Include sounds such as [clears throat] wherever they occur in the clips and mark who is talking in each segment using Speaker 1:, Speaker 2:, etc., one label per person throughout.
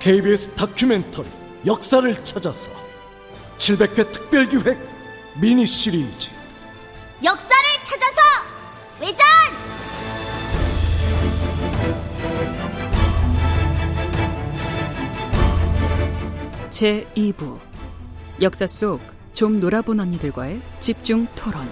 Speaker 1: KBS 다큐멘터리 역사를 찾아서 700회 특별기획 미니 시리즈.
Speaker 2: 역사를 찾아서 외전!
Speaker 3: 제2부. 역사 속 좀 놀아본 언니들과의 집중 토론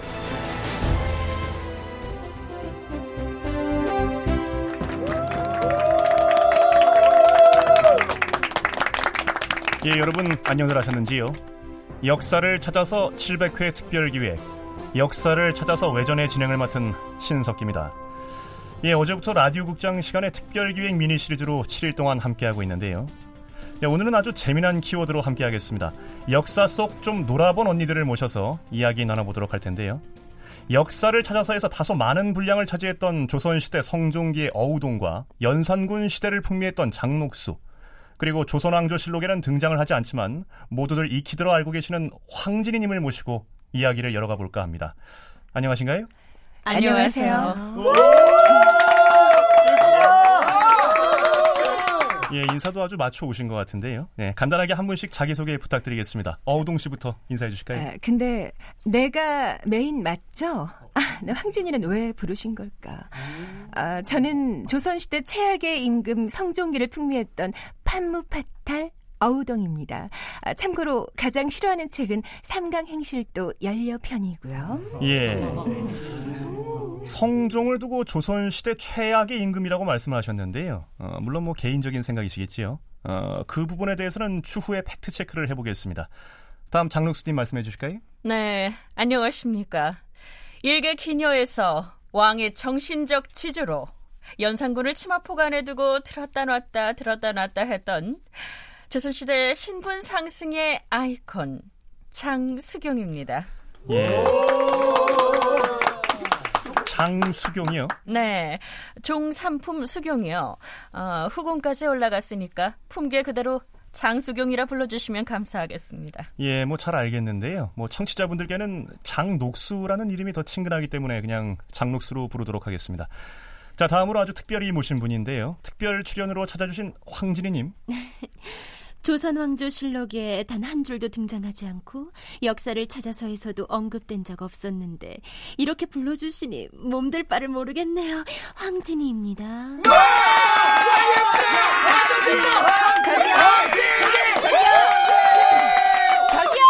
Speaker 4: 예, 여러분 안녕들 하셨는지요? 역사를 찾아서 700회 특별 기획 역사를 찾아서 외전의 진행을 맡은 신석기입니다. 예, 어제부터 라디오 극장 시간의 특별 기획 미니 시리즈로 7일 동안 함께하고 있는데요. 예, 오늘은 아주 재미난 키워드로 함께하겠습니다. 역사 속 좀 놀아본 언니들을 모셔서 이야기 나눠보도록 할 텐데요. 역사를 찾아서에서 다소 많은 분량을 차지했던 조선시대 성종기의 어우동과 연산군 시대를 풍미했던 장록수, 그리고 조선왕조실록에는 등장을 하지 않지만 모두들 익히 들어 알고 계시는 황진이님을 모시고 이야기를 열어가 볼까 합니다. 안녕하신가요?
Speaker 5: 안녕하세요.
Speaker 4: 예, 인사도 아주 맞춰 오신 것 같은데요. 네, 간단하게 한 분씩 자기소개 부탁드리겠습니다. 어우동 씨부터 인사해 주실까요?
Speaker 5: 아, 근데 내가 메인 맞죠? 아, 네, 황진이는 왜 부르신 걸까? 아, 저는 조선시대 최악의 임금 성종기를 풍미했던 판무파탈 어우동입니다. 아, 참고로 가장 싫어하는 책은 삼강행실도 연려편이고요.
Speaker 4: 예. 성종을 두고 조선시대 최악의 임금이라고 말씀하셨는데요. 어, 물론 뭐 개인적인 생각이시겠지요. 어, 그 부분에 대해서는 추후에 팩트 체크를 해보겠습니다. 다음 장록수님 말씀해 주실까요?
Speaker 6: 네, 안녕하십니까. 일개 기녀에서 왕의 정신적 지주로 연산군을 치마포 안에 두고 들었다 놨다 들었다 놨다 했던 조선시대 신분 상승의 아이콘 장수경입니다.
Speaker 4: 예. 장수경이요?
Speaker 6: 네, 종삼품 수경이요. 어, 후궁까지 올라갔으니까 품계 그대로 장수경이라 불러주시면 감사하겠습니다.
Speaker 4: 예, 뭐 잘 알겠는데요. 뭐 청취자분들께는 장녹수라는 이름이 더 친근하기 때문에 그냥 장녹수로 부르도록 하겠습니다. 자, 다음으로 아주 특별히 모신 분인데요. 특별 출연으로 찾아주신 황진희님. [laughs]
Speaker 7: 조선왕조 실록에 단 한 줄도 등장하지 않고 역사를 찾아서에서도 언급된 적 없었는데 이렇게 불러주시니 몸들 바를 모르겠네요. 황진이입니다.
Speaker 5: 저기요! 저기요! 저기요!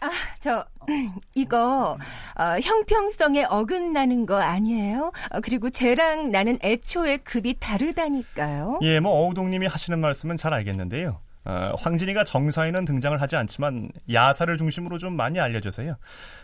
Speaker 5: 아, 저, [clears throat] 이거, 어, 형평성에 어긋나는 거 아니에요? 어, 그리고 쟤랑 나는 애초에 급이 다르다니까요.
Speaker 4: 예, 뭐 어우동님이 하시는 말씀은 잘 알겠는데요. 어, 황진이가 정사에는 등장을 하지 않지만 야사를 중심으로 좀 많이 알려져서요.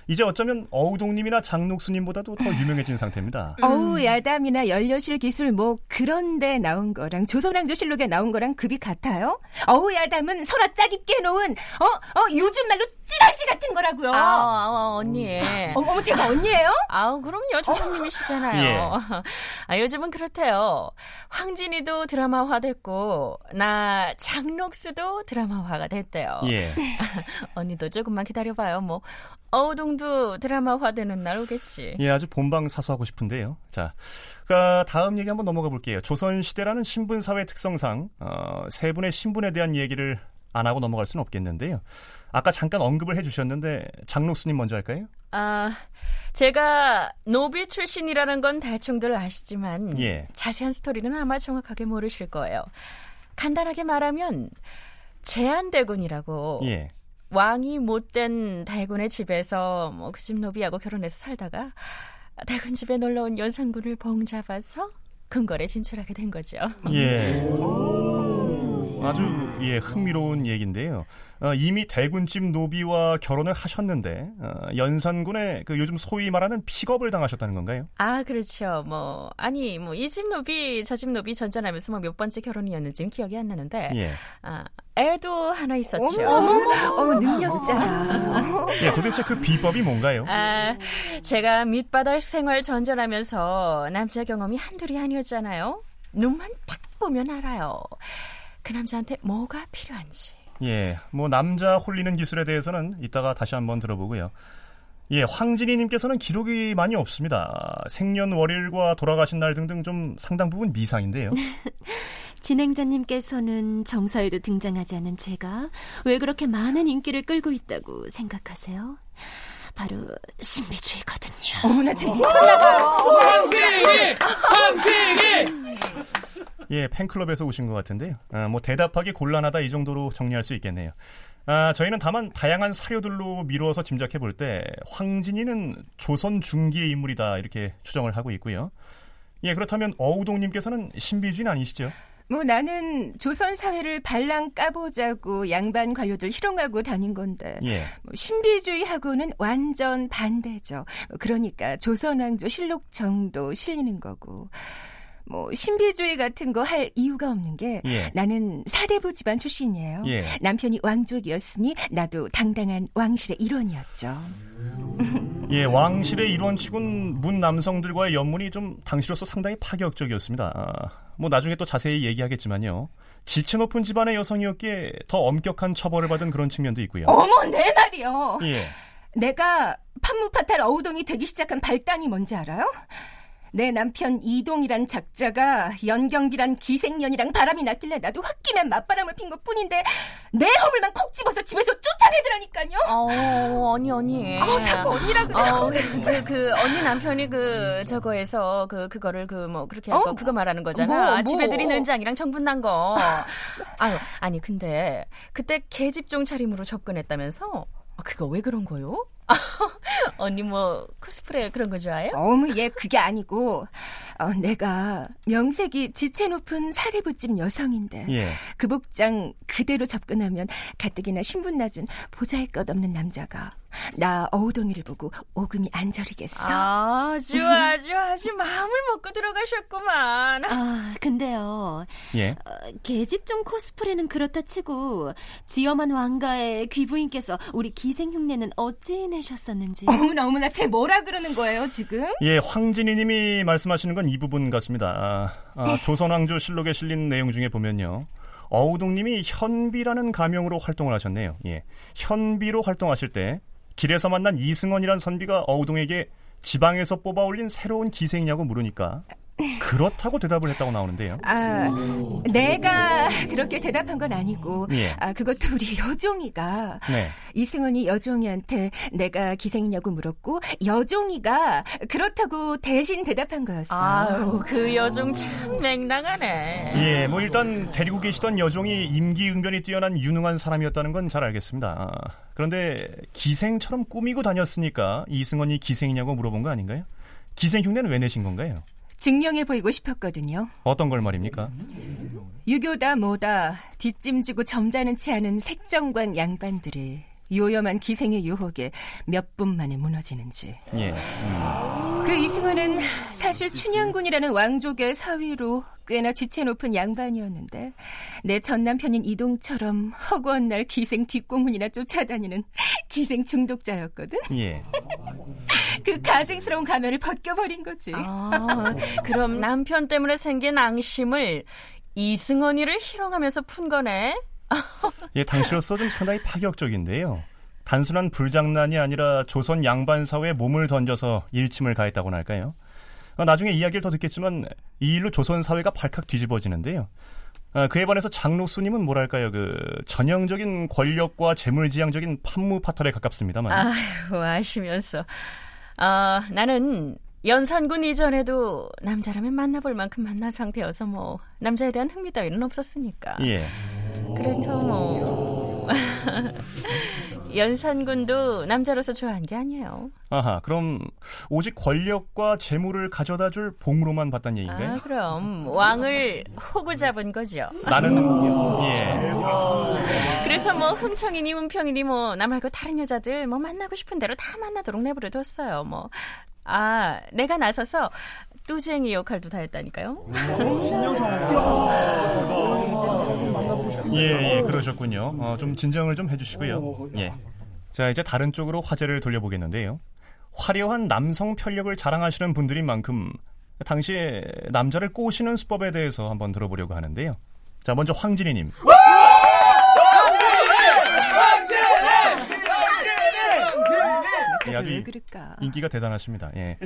Speaker 4: 이제 어쩌면 어우동님이나 장록수님보다도 더 유명해진 상태입니다. [laughs]
Speaker 5: 어우, 야담이나 연료실 기술 뭐 그런데 나온 거랑 조선왕조실록에 나온 거랑 급이 같아요? 어우, 야담은 설화 짜깁게 해놓은 어, 어, 요즘 말로 찌라시 같은 거라고요.
Speaker 6: 아, 아, 언니.
Speaker 5: 어머, 어머, 제가 언니예요?
Speaker 6: 아우, 그럼요. 조상님이시잖아요.
Speaker 4: 예. [laughs]
Speaker 6: 아, 요즘은 그렇대요. 황진이도 드라마화 됐고, 나 장록수 도 드라마화가 됐대요.
Speaker 4: 예. [laughs]
Speaker 6: 언니도 조금만 기다려봐요. 뭐, 어우동도 드라마화 되는 날 오겠지.
Speaker 4: 예, 아주 본방 사수하고 싶은데요. 자, 그 다음 얘기 한번 넘어가 볼게요. 조선 시대라는 신분 사회 특성상 어, 세 분의 신분에 대한 얘기를 안 하고 넘어갈 수는 없겠는데요. 아까 잠깐 언급을 해주셨는데 장록수님 먼저 할까요?
Speaker 6: 아, 제가 노비 출신이라는 건 대충들 아시지만
Speaker 4: 예.
Speaker 6: 자세한 스토리는 아마 정확하게 모르실 거예요. 간단하게 말하면 제한대군이라고
Speaker 4: 예.
Speaker 6: 왕이 못된 대군의 집에서 뭐 그 집 노비하고 결혼해서 살다가 대군 집에 놀러 온 연산군을 봉잡아서 궁궐에 진출하게 된 거죠.
Speaker 4: 예. 아주 예 흥미로운 얘기인데요. 어, 이미 대군집 노비와 결혼을 하셨는데 어, 연산군의 그 요즘 소위 말하는 픽업을 당하셨다는 건가요?
Speaker 6: 아, 그렇죠. 뭐 아니 뭐 이 집 노비 저 집 노비 전전하면서 뭐 몇 번째 결혼이었는지는 기억이 안 나는데
Speaker 4: 예.
Speaker 6: 아, 애도 하나 있었죠.
Speaker 5: 어머, 어머, 능력자다.
Speaker 4: 예, 도대체 그 비법이 뭔가요?
Speaker 6: 아, 제가 밑바닥 생활 전전하면서 남자 경험이 한둘이 아니었잖아요. 눈만 딱 보면 알아요. 그 남자한테 뭐가 필요한지.
Speaker 4: 예, 뭐 남자 홀리는 기술에 대해서는 이따가 다시 한번 들어보고요. 예, 황진희님께서는 기록이 많이 없습니다. 생년월일과 돌아가신 날 등등 좀 상당 부분 미상인데요. [laughs]
Speaker 7: 진행자님께서는 정서에도 등장하지 않은 제가 왜 그렇게 많은 인기를 끌고 있다고 생각하세요? 바로 신비주의거든요.
Speaker 5: 어머나 쟤 미쳤나봐요.
Speaker 8: 황핑이! 황핑이!
Speaker 4: 예, 팬클럽에서 오신 것 같은데요. 아, 뭐 대답하기 곤란하다 이 정도로 정리할 수 있겠네요. 아, 저희는 다만 다양한 사료들로 미루어서 짐작해 볼 때 황진이는 조선 중기의 인물이다 이렇게 추정을 하고 있고요. 예, 그렇다면 어우동님께서는 신비주의 아니시죠?
Speaker 5: 뭐 나는 조선 사회를 발랑 까보자고 양반 관료들 희롱하고 다닌 건데
Speaker 4: 예.
Speaker 5: 뭐 신비주의하고는 완전 반대죠. 그러니까 조선 왕조 실록 정도 실리는 거고 뭐 신비주의 같은 거 할 이유가 없는 게
Speaker 4: 예.
Speaker 5: 나는 사대부 집안 출신이에요.
Speaker 4: 예.
Speaker 5: 남편이 왕족이었으니 나도 당당한 왕실의 일원이었죠. [laughs]
Speaker 4: 예, 왕실의 일원치곤 문 남성들과의 연문이 좀 당시로서 상당히 파격적이었습니다. 아, 뭐 나중에 또 자세히 얘기하겠지만요. 지체 높은 집안의 여성이었기에 더 엄격한 처벌을 받은 그런 측면도 있고요.
Speaker 5: 어머 내 말이요.
Speaker 4: 예.
Speaker 5: 내가 판무파탈 어우동이 되기 시작한 발단이 뭔지 알아요? 내 남편 이동이란 작자가 연경비란 기생년이랑 바람이 났길래 나도 홧김에 맞바람을 핀 것 뿐인데 내 허물만 콕 집어서 집에서 쫓아내더라니까요.
Speaker 6: 어, 언니, 언니.
Speaker 5: 어, 자꾸 언니라 그래.
Speaker 6: 어, 그, 그, 그, 언니 남편이 그, 저거에서, 그, 그거를 그, 뭐, 그렇게 한
Speaker 5: 어?
Speaker 6: 거, 그거 말하는 거잖아.
Speaker 5: 뭐, 뭐.
Speaker 6: 집에 들인 은장이랑 정분 난 거. 아유, 아니, 근데, 그때 개집종 차림으로 접근했다면서? 아, 그거 왜 그런 거요? 언니 뭐, 코스프레 그런 거 좋아해요?
Speaker 5: 어머 얘 그게 아니고 어, 내가 명색이 지체 높은 사대부집 여성인데
Speaker 4: 예.
Speaker 5: 그 복장 그대로 접근하면 가뜩이나 신분 낮은 보잘것없는 남자가 나 어우동이를 보고 오금이 안 저리겠어.
Speaker 6: 아, 좋아, 좋아. 아주 마음을 먹고 들어가셨구만.
Speaker 7: 아, 근데요.
Speaker 4: 예.
Speaker 7: 어, 계집종 코스프레는 그렇다 치고 지엄한 왕가의 귀부인께서 우리 기생 흉내는 어찌 내셨었는지.
Speaker 5: 어머나 어머나 쟤 뭐라 그러는 거예요 지금?
Speaker 4: 예, 황진희 님이 말씀하시는 건 이 부분 같습니다. 아, 아, 조선왕조 실록에 실린 내용 중에 보면요. 어우동 님이 현비라는 가명으로 활동을 하셨네요. 예. 현비로 활동하실 때 길에서 만난 이승원이란 선비가 어우동에게 지방에서 뽑아 올린 새로운 기생이냐고 물으니까 그렇다고 대답을 했다고 나오는데요.
Speaker 5: 아, 내가 그렇게 대답한 건 아니고,
Speaker 4: 예.
Speaker 5: 아, 그것도 우리 여종이가,
Speaker 4: 네.
Speaker 5: 이승원이 여종이한테 내가 기생이냐고 물었고, 여종이가 그렇다고 대신 대답한 거였어.
Speaker 6: 아유, 그 여종 참 맹랑하네.
Speaker 4: 예, 뭐 일단 데리고 계시던 여종이 임기응변이 뛰어난 유능한 사람이었다는 건 잘 알겠습니다. 아, 그런데 기생처럼 꾸미고 다녔으니까 이승원이 기생이냐고 물어본 거 아닌가요? 기생 흉내는 왜 내신 건가요?
Speaker 5: 증명해 보이고 싶었거든요.
Speaker 4: 어떤 걸 말입니까?
Speaker 5: 유교다 뭐다 뒷짐지고 점잖은 채 하는 색정관 양반들이 요염한 기생의 유혹에 몇 분 만에 무너지는지.
Speaker 4: 예.
Speaker 5: 그 이승원은 사실 춘향군이라는 왕족의 사위로 꽤나 지체 높은 양반이었는데 내 전 남편인 이동처럼 허구한 날 기생 뒷공문이나 쫓아다니는 기생 중독자였거든.
Speaker 4: 예.
Speaker 5: 그 가증스러운 가면을 벗겨버린 거지.
Speaker 6: 아, 그럼 남편 때문에 생긴 앙심을 이승원이를 희롱하면서 푼 거네? [laughs]
Speaker 4: 예, 당시로서 좀 상당히 파격적인데요. 단순한 불장난이 아니라 조선 양반 사회에 몸을 던져서 일침을 가했다고나 할까요? 어, 나중에 이야기를 더 듣겠지만 이 일로 조선 사회가 발칵 뒤집어지는데요. 아, 그에 반해서 장록수님은 뭐랄까요, 그 전형적인 권력과 재물지향적인 판무 파탈에 가깝습니다만.
Speaker 6: 아유, 아시면서. 아, 나는 연산군 이전에도 남자라면 만나볼 만큼 만난 상태여서 뭐 남자에 대한 흥미 따위는 없었으니까.
Speaker 4: 예.
Speaker 6: 그래서 뭐 [laughs] 연산군도 남자로서 좋아한 게 아니에요.
Speaker 4: 아하, 그럼 오직 권력과 재물을 가져다 줄 봉으로만 봤단 얘기인가요?
Speaker 6: 아, 그럼 왕을 호구 잡은 거죠.
Speaker 4: 나는 예.
Speaker 6: 그래서 뭐 흥청이니 은평이니 뭐 나 말고 다른 여자들 뭐 만나고 싶은 대로 다 만나도록 내버려뒀어요. 뭐. 아, 내가 나서서 뚜쟁이 역할도 다 했다니까요.
Speaker 4: 예, 예, 그러셨군요. 어, 좀 진정을 좀 해주시고요. 예. 자, 이제 다른 쪽으로 화제를 돌려보겠는데요. 화려한 남성 편력을 자랑하시는 분들인 만큼 당시에 남자를 꼬시는 수법에 대해서 한번 들어보려고 하는데요. 자, 먼저 황진희님.
Speaker 5: 다들
Speaker 4: 아주
Speaker 5: 왜 그럴까?
Speaker 4: 인기가 대단하십니다. 예.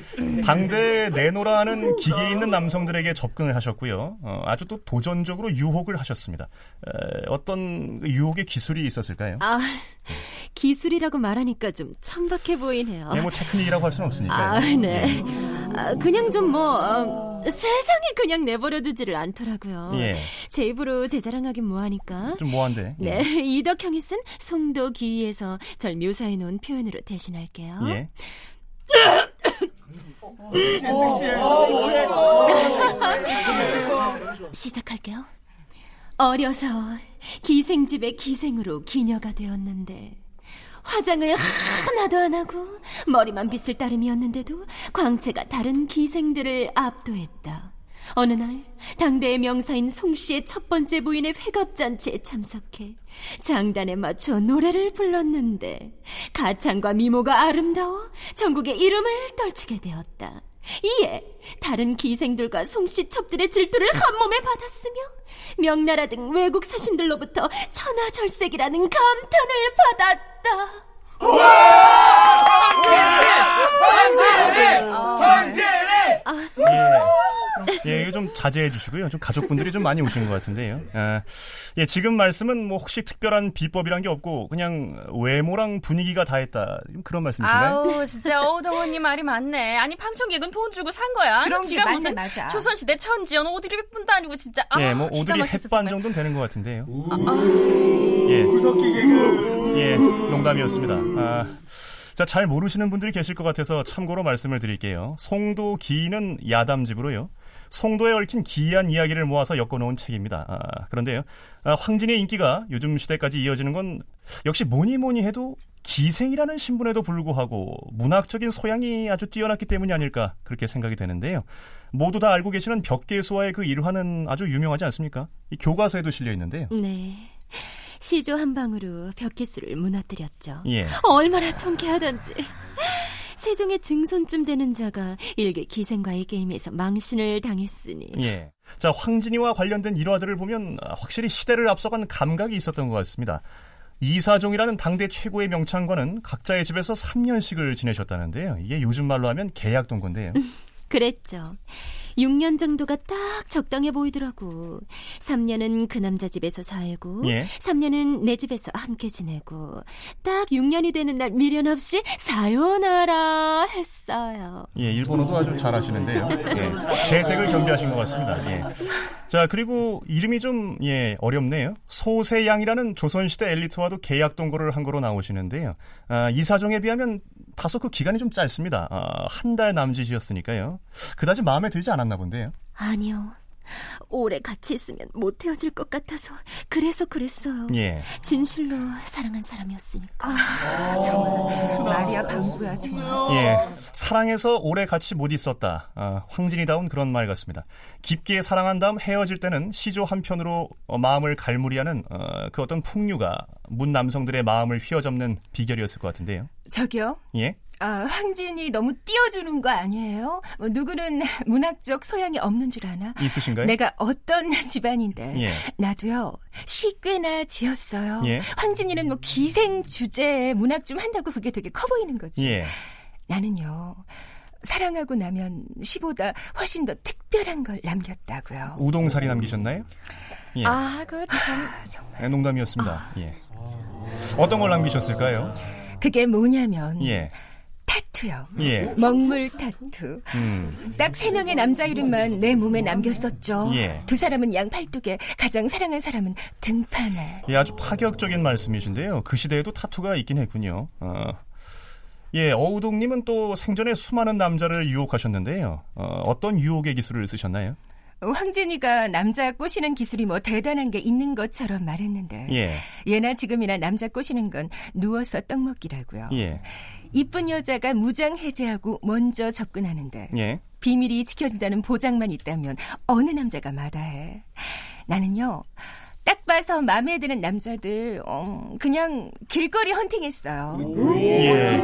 Speaker 4: 당대 내노라는 기계 있는 남성들에게 접근을 하셨고요. 어, 아주 또 도전적으로 유혹을 하셨습니다. 에, 어떤 그 유혹의 기술이 있었을까요?
Speaker 7: 아, [laughs] 기술이라고 말하니까 좀 천박해 보이네요.
Speaker 4: 예, 뭐 테크닉이라고 할 수는 없으니까요.
Speaker 7: 아, 네. 아, 그냥 좀 뭐, 어, 세상에 그냥 내버려 두지를 않더라고요.
Speaker 4: 예.
Speaker 7: 제 입으로 제 자랑하긴 뭐하니까.
Speaker 4: 좀 뭐한데. 예.
Speaker 7: 네, 이덕형이 쓴 송도 기위에서 절 묘사해 놓은 표현으로 대신할게요.
Speaker 4: 예. [laughs]
Speaker 7: 시작할게요. 어려서 기생집의 기생으로 기녀가 되었는데 화장을 하나도 안 하고 머리만 빗을 따름이었는데도 광채가 다른 기생들을 압도했다. 어느 날 당대의 명사인 송씨의 첫 번째 부인의 회갑잔치에 참석해 장단에 맞춰 노래를 불렀는데 가창과 미모가 아름다워 전국의 이름을 떨치게 되었다. 이에 다른 기생들과 송씨 첩들의 질투를 한 몸에 받았으며 명나라 등 외국 사신들로부터 천하절색이라는 감탄을 받았다.
Speaker 4: 예. 예, 이거 좀 자제해 주시고요. 좀 가족분들이 좀 많이 오시는 것 같은데요. 아, 예, 지금 말씀은 뭐 혹시 특별한 비법이란 게 없고 그냥 외모랑 분위기가 다 했다. 그런 말씀이신가요?
Speaker 6: 아우 진짜 오동원님 말이 맞네. 아니 방청객은 돈 주고 산 거야.
Speaker 5: 그런 게
Speaker 6: 지가
Speaker 5: 맞네,
Speaker 6: 무슨
Speaker 5: 맞아.
Speaker 6: 조선시대 천지연 오드리 백분도 아니고 진짜. 아,
Speaker 4: 예, 뭐 오드리
Speaker 6: 정말.
Speaker 4: 정도는 되는 것 같은데요. 예. 예, 농담이었습니다. 아, 자, 잘 모르시는 분들이 계실 것 같아서 참고로 말씀을 드릴게요. 송도 기인은 야담집으로요. 송도에 얽힌 기이한 이야기를 모아서 엮어놓은 책입니다. 아, 그런데요, 아, 황진의 인기가 요즘 시대까지 이어지는 건 역시 뭐니 뭐니 해도 기생이라는 신분에도 불구하고 문학적인 소양이 아주 뛰어났기 때문이 아닐까 그렇게 생각이 되는데요. 모두 다 알고 계시는 벽계수와의 그 일화는 아주 유명하지 않습니까? 이 교과서에도 실려 있는데요.
Speaker 7: 네. 시조 한 방으로 벽기수를 무너뜨렸죠.
Speaker 4: 예.
Speaker 7: 얼마나 통쾌하던지. 세종의 증손쯤 되는 자가 일개 기생과의 게임에서 망신을 당했으니
Speaker 4: 예. 자, 황진이와 관련된 일화들을 보면 아, 확실히 시대를 앞서간 감각이 있었던 것 같습니다. 이사종이라는 당대 최고의 명창관은 각자의 집에서 3년씩을 지내셨다는데요. 이게 요즘 말로 하면 계약 동거인데요. [laughs]
Speaker 7: 그랬죠. 6년 정도가 딱 적당해 보이더라고. 3년은 그 남자 집에서 살고,
Speaker 4: 예.
Speaker 7: 3년은 내 집에서 함께 지내고, 딱 6년이 되는 날 미련 없이 사요나라 했어요.
Speaker 4: 예, 일본어도 아주 잘하시는데요. 예, 재색을 겸비하신 것 같습니다. 예. 자, 그리고 이름이 좀, 예, 어렵네요. 소세양이라는 조선시대 엘리트와도 계약 동거를 한 거로 나오시는데요. 아, 이사종에 비하면 다소 그 기간이 좀 짧습니다. 아, 한달 남짓이었으니까요. 그다지 마음에 들지 않았나 본데요.
Speaker 7: 아니요. 오래 같이 있으면 못 헤어질 것 같아서 그래서 그랬어요.
Speaker 4: 예.
Speaker 7: 진실로 사랑한 사람이었으니까.
Speaker 5: 아, 정말 마리아 방구야 정말.
Speaker 4: 예, 사랑해서 오래 같이 못 있었다. 아, 황진이다운 그런 말 같습니다. 깊게 사랑한 다음 헤어질 때는 시조 한편으로 어, 마음을 갈무리하는 어, 그 어떤 풍류가 문 남성들의 마음을 휘어잡는 비결이었을 것 같은데요.
Speaker 5: 저기요.
Speaker 4: 예,
Speaker 5: 아, 황진이 너무 띄워주는 거 아니에요? 뭐 누구는 [laughs] 문학적 소양이 없는 줄 아나?
Speaker 4: 있으신가요?
Speaker 5: 내가 어떤 [laughs] 집안인데
Speaker 4: 예.
Speaker 5: 나도요 시 꽤나 지었어요.
Speaker 4: 예.
Speaker 5: 황진이는 뭐 기생 주제에 문학 좀 한다고 그게 되게 커 보이는 거지.
Speaker 4: 예,
Speaker 5: 나는요 사랑하고 나면 시보다 훨씬 더 특별한 걸 남겼다고요.
Speaker 4: 우동살이 남기셨나요? 예,
Speaker 6: 아, 그 참.
Speaker 4: 네, 농담이었습니다. 예, 어떤 걸 남기셨을까요?
Speaker 5: 그게 뭐냐면
Speaker 4: 예,
Speaker 5: 타투요.
Speaker 4: 예,
Speaker 5: 먹물 타투.
Speaker 4: 음,
Speaker 5: 딱세 명의 남자 이름만 내 몸에 남겼었죠.
Speaker 4: 예.
Speaker 5: 두 사람은 양 팔뚝에, 가장 사랑한 사람은 등판에.
Speaker 4: 예, 아주 파격적인 말씀이신데요. 그 시대에도 타투가 있긴 했군요. 어, 예, 어우동님은 또 생전에 수많은 남자를 유혹하셨는데요. 어, 어떤 유혹의 기술을 쓰셨나요?
Speaker 5: 황진이가 남자 꼬시는 기술이 뭐 대단한 게 있는 것처럼 말했는데
Speaker 4: 예,
Speaker 5: 예나 지금이나 남자 꼬시는 건 누워서 떡 먹기라고요.
Speaker 4: 예,
Speaker 5: 이쁜 여자가 무장 해제하고 먼저 접근하는데
Speaker 4: 예.
Speaker 5: 비밀이 지켜진다는 보장만 있다면 어느 남자가 마다해. 나는요. 딱 봐서 마음에 드는 남자들 어, 그냥 길거리 헌팅했어요.
Speaker 4: 예,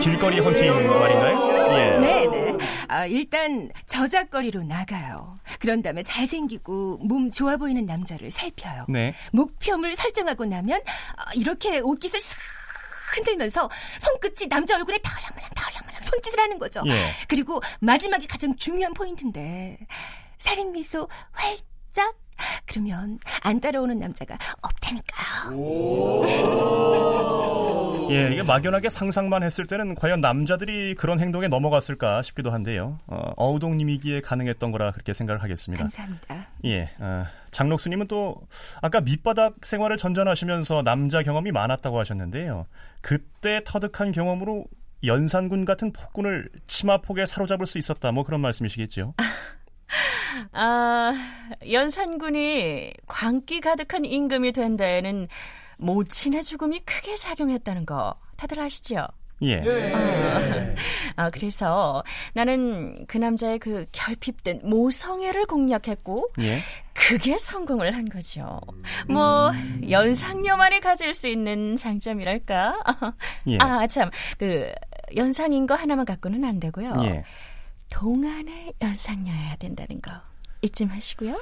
Speaker 4: 길거리 헌팅 말인가요? 예.
Speaker 5: 네 네. 아, 일단 저작거리로 나가요. 그런 다음에 잘생기고 몸 좋아 보이는 남자를 살펴요.
Speaker 4: 네.
Speaker 5: 목표물 설정하고 나면 아, 이렇게 옷깃을 싹 흔들면서 손끝이 남자 얼굴에 닿을랑말랑 닿을랑말랑 손짓을 하는 거죠.
Speaker 4: 예.
Speaker 5: 그리고 마지막이 가장 중요한 포인트인데 살인 미소 활짝 그러면 안 따라오는 남자가 없다니까요.
Speaker 4: 예, 이게 막연하게 상상만 했을 때는 과연 남자들이 그런 행동에 넘어갔을까 싶기도 한데요. 어, 어우동님이기에 가능했던 거라 그렇게 생각을 하겠습니다.
Speaker 5: 감사합니다.
Speaker 4: 예, 어, 장록수님은 또 아까 밑바닥 생활을 전전하시면서 남자 경험이 많았다고 하셨는데요. 그때 터득한 경험으로 연산군 같은 폭군을 치마폭에 사로잡을 수 있었다. 뭐 그런 말씀이시겠죠. [laughs] [laughs]
Speaker 6: 아, 연산군이 광기 가득한 임금이 된 데에는 모친의 죽음이 크게 작용했다는 거 다들 아시죠?
Speaker 4: 예.
Speaker 6: 아, 그래서 나는 그 남자의 그 결핍된 모성애를 공략했고
Speaker 4: 예.
Speaker 6: 그게 성공을 한 거죠. 뭐 연상녀만이 가질 수 있는 장점이랄까. [laughs]
Speaker 4: 예.
Speaker 6: 아, 참. 그 연상인 거 하나만 갖고는 안 되고요.
Speaker 4: 예.
Speaker 6: 동안의 연상녀여야 된다는 거 잊지 마시고요.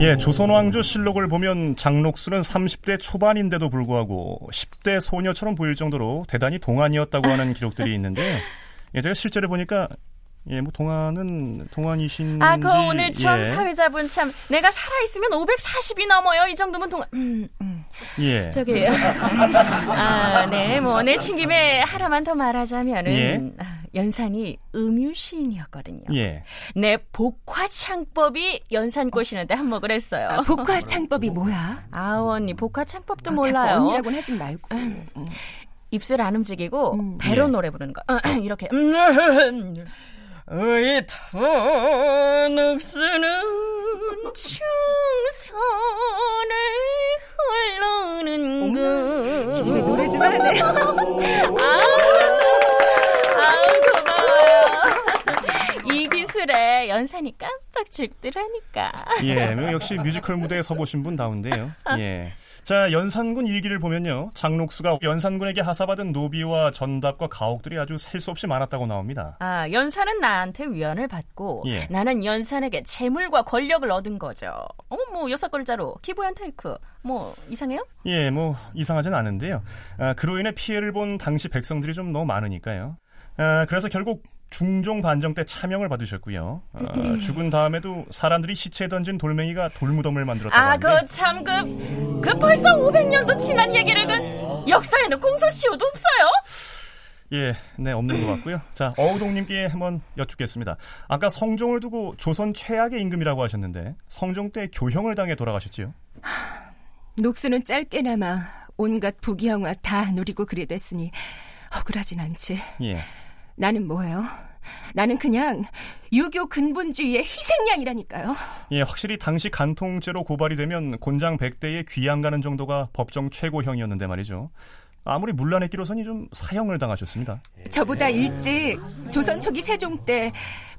Speaker 4: 예, 조선왕조 실록을 보면 장록수는 30대 초반인데도 불구하고 10대 소녀처럼 보일 정도로 대단히 동안이었다고 하는 기록들이 있는데요. 예, 제가 실제로 보니까 예, 뭐 동안은 동안이신지
Speaker 6: 아, 그 오늘 처음
Speaker 4: 예,
Speaker 6: 사회자분 참 내가 살아 있으면 540이 넘어요. 이 정도면 동안. 음, 음.
Speaker 4: 예.
Speaker 6: 저기 [laughs] 아, 네. 뭐 내친 김에 하나만 더 말하자면은
Speaker 4: 예.
Speaker 6: 아, 연산이 음유시인이었거든요.
Speaker 4: 예.
Speaker 6: 내 복화창법이 연산 꼬시는데 한몫을 했어요.
Speaker 5: 아, 복화 창법이 뭐야?
Speaker 6: 아, 언니 복화창법도
Speaker 5: 어, 자꾸
Speaker 6: 몰라요.
Speaker 5: 언니라고는 하지 말고. 음.
Speaker 6: 입술 안 움직이고
Speaker 5: 음.
Speaker 6: 배로
Speaker 4: 예.
Speaker 6: 노래 부르는 거. 이렇게 음, 의타는 늑수는 충선을 흘러는 그
Speaker 5: 이 집에 노래 좀 하네.
Speaker 6: 아우 고마워요. [laughs] 이 기술에 연산이 깜빡 죽더라니까.
Speaker 4: 예, 뭐 역시 뮤지컬 무대에 서보신 분 다운데요. 예. 자, 연산군 일기를 보면요. 장록수가 연산군에게 하사받은 노비와 전답과 가옥들이 아주 셀 수 없이 많았다고 나옵니다.
Speaker 6: 아, 연산은 나한테 위안을 받고
Speaker 4: 예.
Speaker 6: 나는 연산에게 재물과 권력을 얻은 거죠. 어머 뭐 여섯 글자로 기부한 테이크. 뭐 이상해요?
Speaker 4: 예, 뭐 이상하진 않은데요. 아, 그로 인해 피해를 본 당시 백성들이 좀 너무 많으니까요. 아, 그래서 결국 중종 반정 때 차명을 받으셨고요. 아, 죽은 다음에도 사람들이 시체에 던진 돌멩이가 돌무덤을 만들었다고
Speaker 6: 아, 그 참 그 그 벌써 500년도 지난 얘기를 그 역사에는 공소시효도 없어요?
Speaker 4: 예, 네 없는 것 같고요. 자, 어우동님께 한번 여쭙겠습니다. 아까 성종을 두고 조선 최악의 임금이라고 하셨는데 성종 때 교형을 당해 돌아가셨지요?
Speaker 5: 녹수는 짧게나마 온갖 부귀영화 다 누리고 그래 됐으니 억울하진 않지.
Speaker 4: 예,
Speaker 5: 나는 뭐예요? 나는 그냥 유교 근본주의의 희생양이라니까요.
Speaker 4: 예, 확실히 당시 간통죄로 고발이 되면 곤장 100대에 귀양 가는 정도가 법정 최고형이었는데 말이죠. 아무리 물러냈기로서는 좀 사형을 당하셨습니다.
Speaker 5: 저보다 일찍 조선 초기 세종 때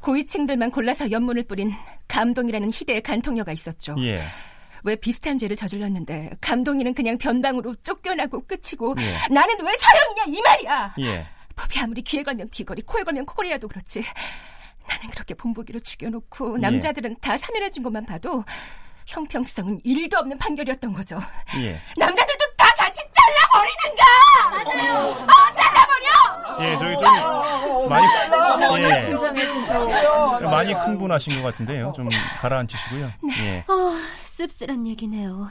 Speaker 5: 고위층들만 골라서 연문을 뿌린 감동이라는 희대의 간통녀가 있었죠.
Speaker 4: 예,
Speaker 5: 왜 비슷한 죄를 저질렀는데 감동이는 그냥 변방으로 쫓겨나고 끝이고
Speaker 4: 예.
Speaker 5: 나는 왜 사형이냐 이 말이야.
Speaker 4: 예,
Speaker 5: 법이 아무리 귀에 걸면 귀걸이, 코에 걸면 코걸이라도 그렇지. 나는 그렇게 본보기로 죽여놓고
Speaker 4: 예.
Speaker 5: 남자들은 다 사면해준 것만 봐도 형평성은 일도 없는 판결이었던 거죠.
Speaker 4: 예.
Speaker 5: 남자들도 다 같이 잘라버리는가! 맞아요. 어, 잘라버려!
Speaker 4: 예, 저기 좀 많이 예,
Speaker 6: 진정해 진정해.
Speaker 4: 많이 흥분하신 것 같은데요. 좀 가라앉히시고요. 예,
Speaker 7: 어, 씁쓸한 얘기네요.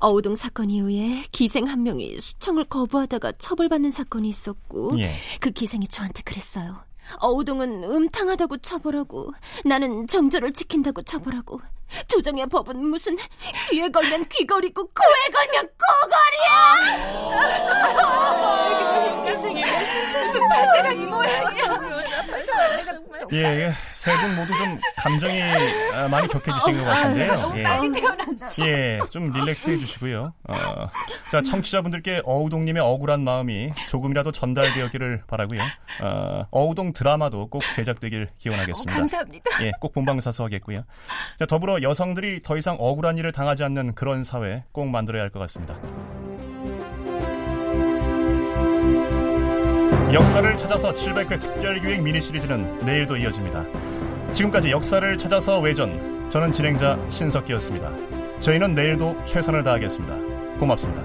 Speaker 7: 어우동 사건 이후에 기생 한 명이 수청을 거부하다가 처벌받는 사건이 있었고
Speaker 4: 예.
Speaker 7: 그 기생이 저한테 그랬어요. 어우동은 음탕하다고 처벌하고 나는 정절을 지킨다고 처벌하고 조정의 법은 무슨 귀에 걸면 귀걸이고 코에 걸면 코걸이야.
Speaker 5: 무슨 판재가 이 모양이야.
Speaker 4: 예, 예. 세 분 모두 좀 감정이 아, 많이 격해지신 것 같은데요. 예.
Speaker 5: 빨리 태어났지.
Speaker 4: 예, 좀 릴렉스 해주시고요. 어, 자, 청취자분들께 어우동님의 억울한 마음이 조금이라도 전달되었기를 바라고요. 어, 어우동 드라마도 꼭 제작되길 기원하겠습니다.
Speaker 5: 감사합니다.
Speaker 4: 예, 꼭 본방사수 하겠고요. 자, 더불어 여성들이 더 이상 억울한 일을 당하지 않는 그런 사회 꼭 만들어야 할 것 같습니다. 역사를 찾아서 700회 특별기획 미니 시리즈는 내일도 이어집니다. 지금까지 역사를 찾아서 외전 저는 진행자 신석기였습니다. 저희는 내일도 최선을 다하겠습니다. 고맙습니다.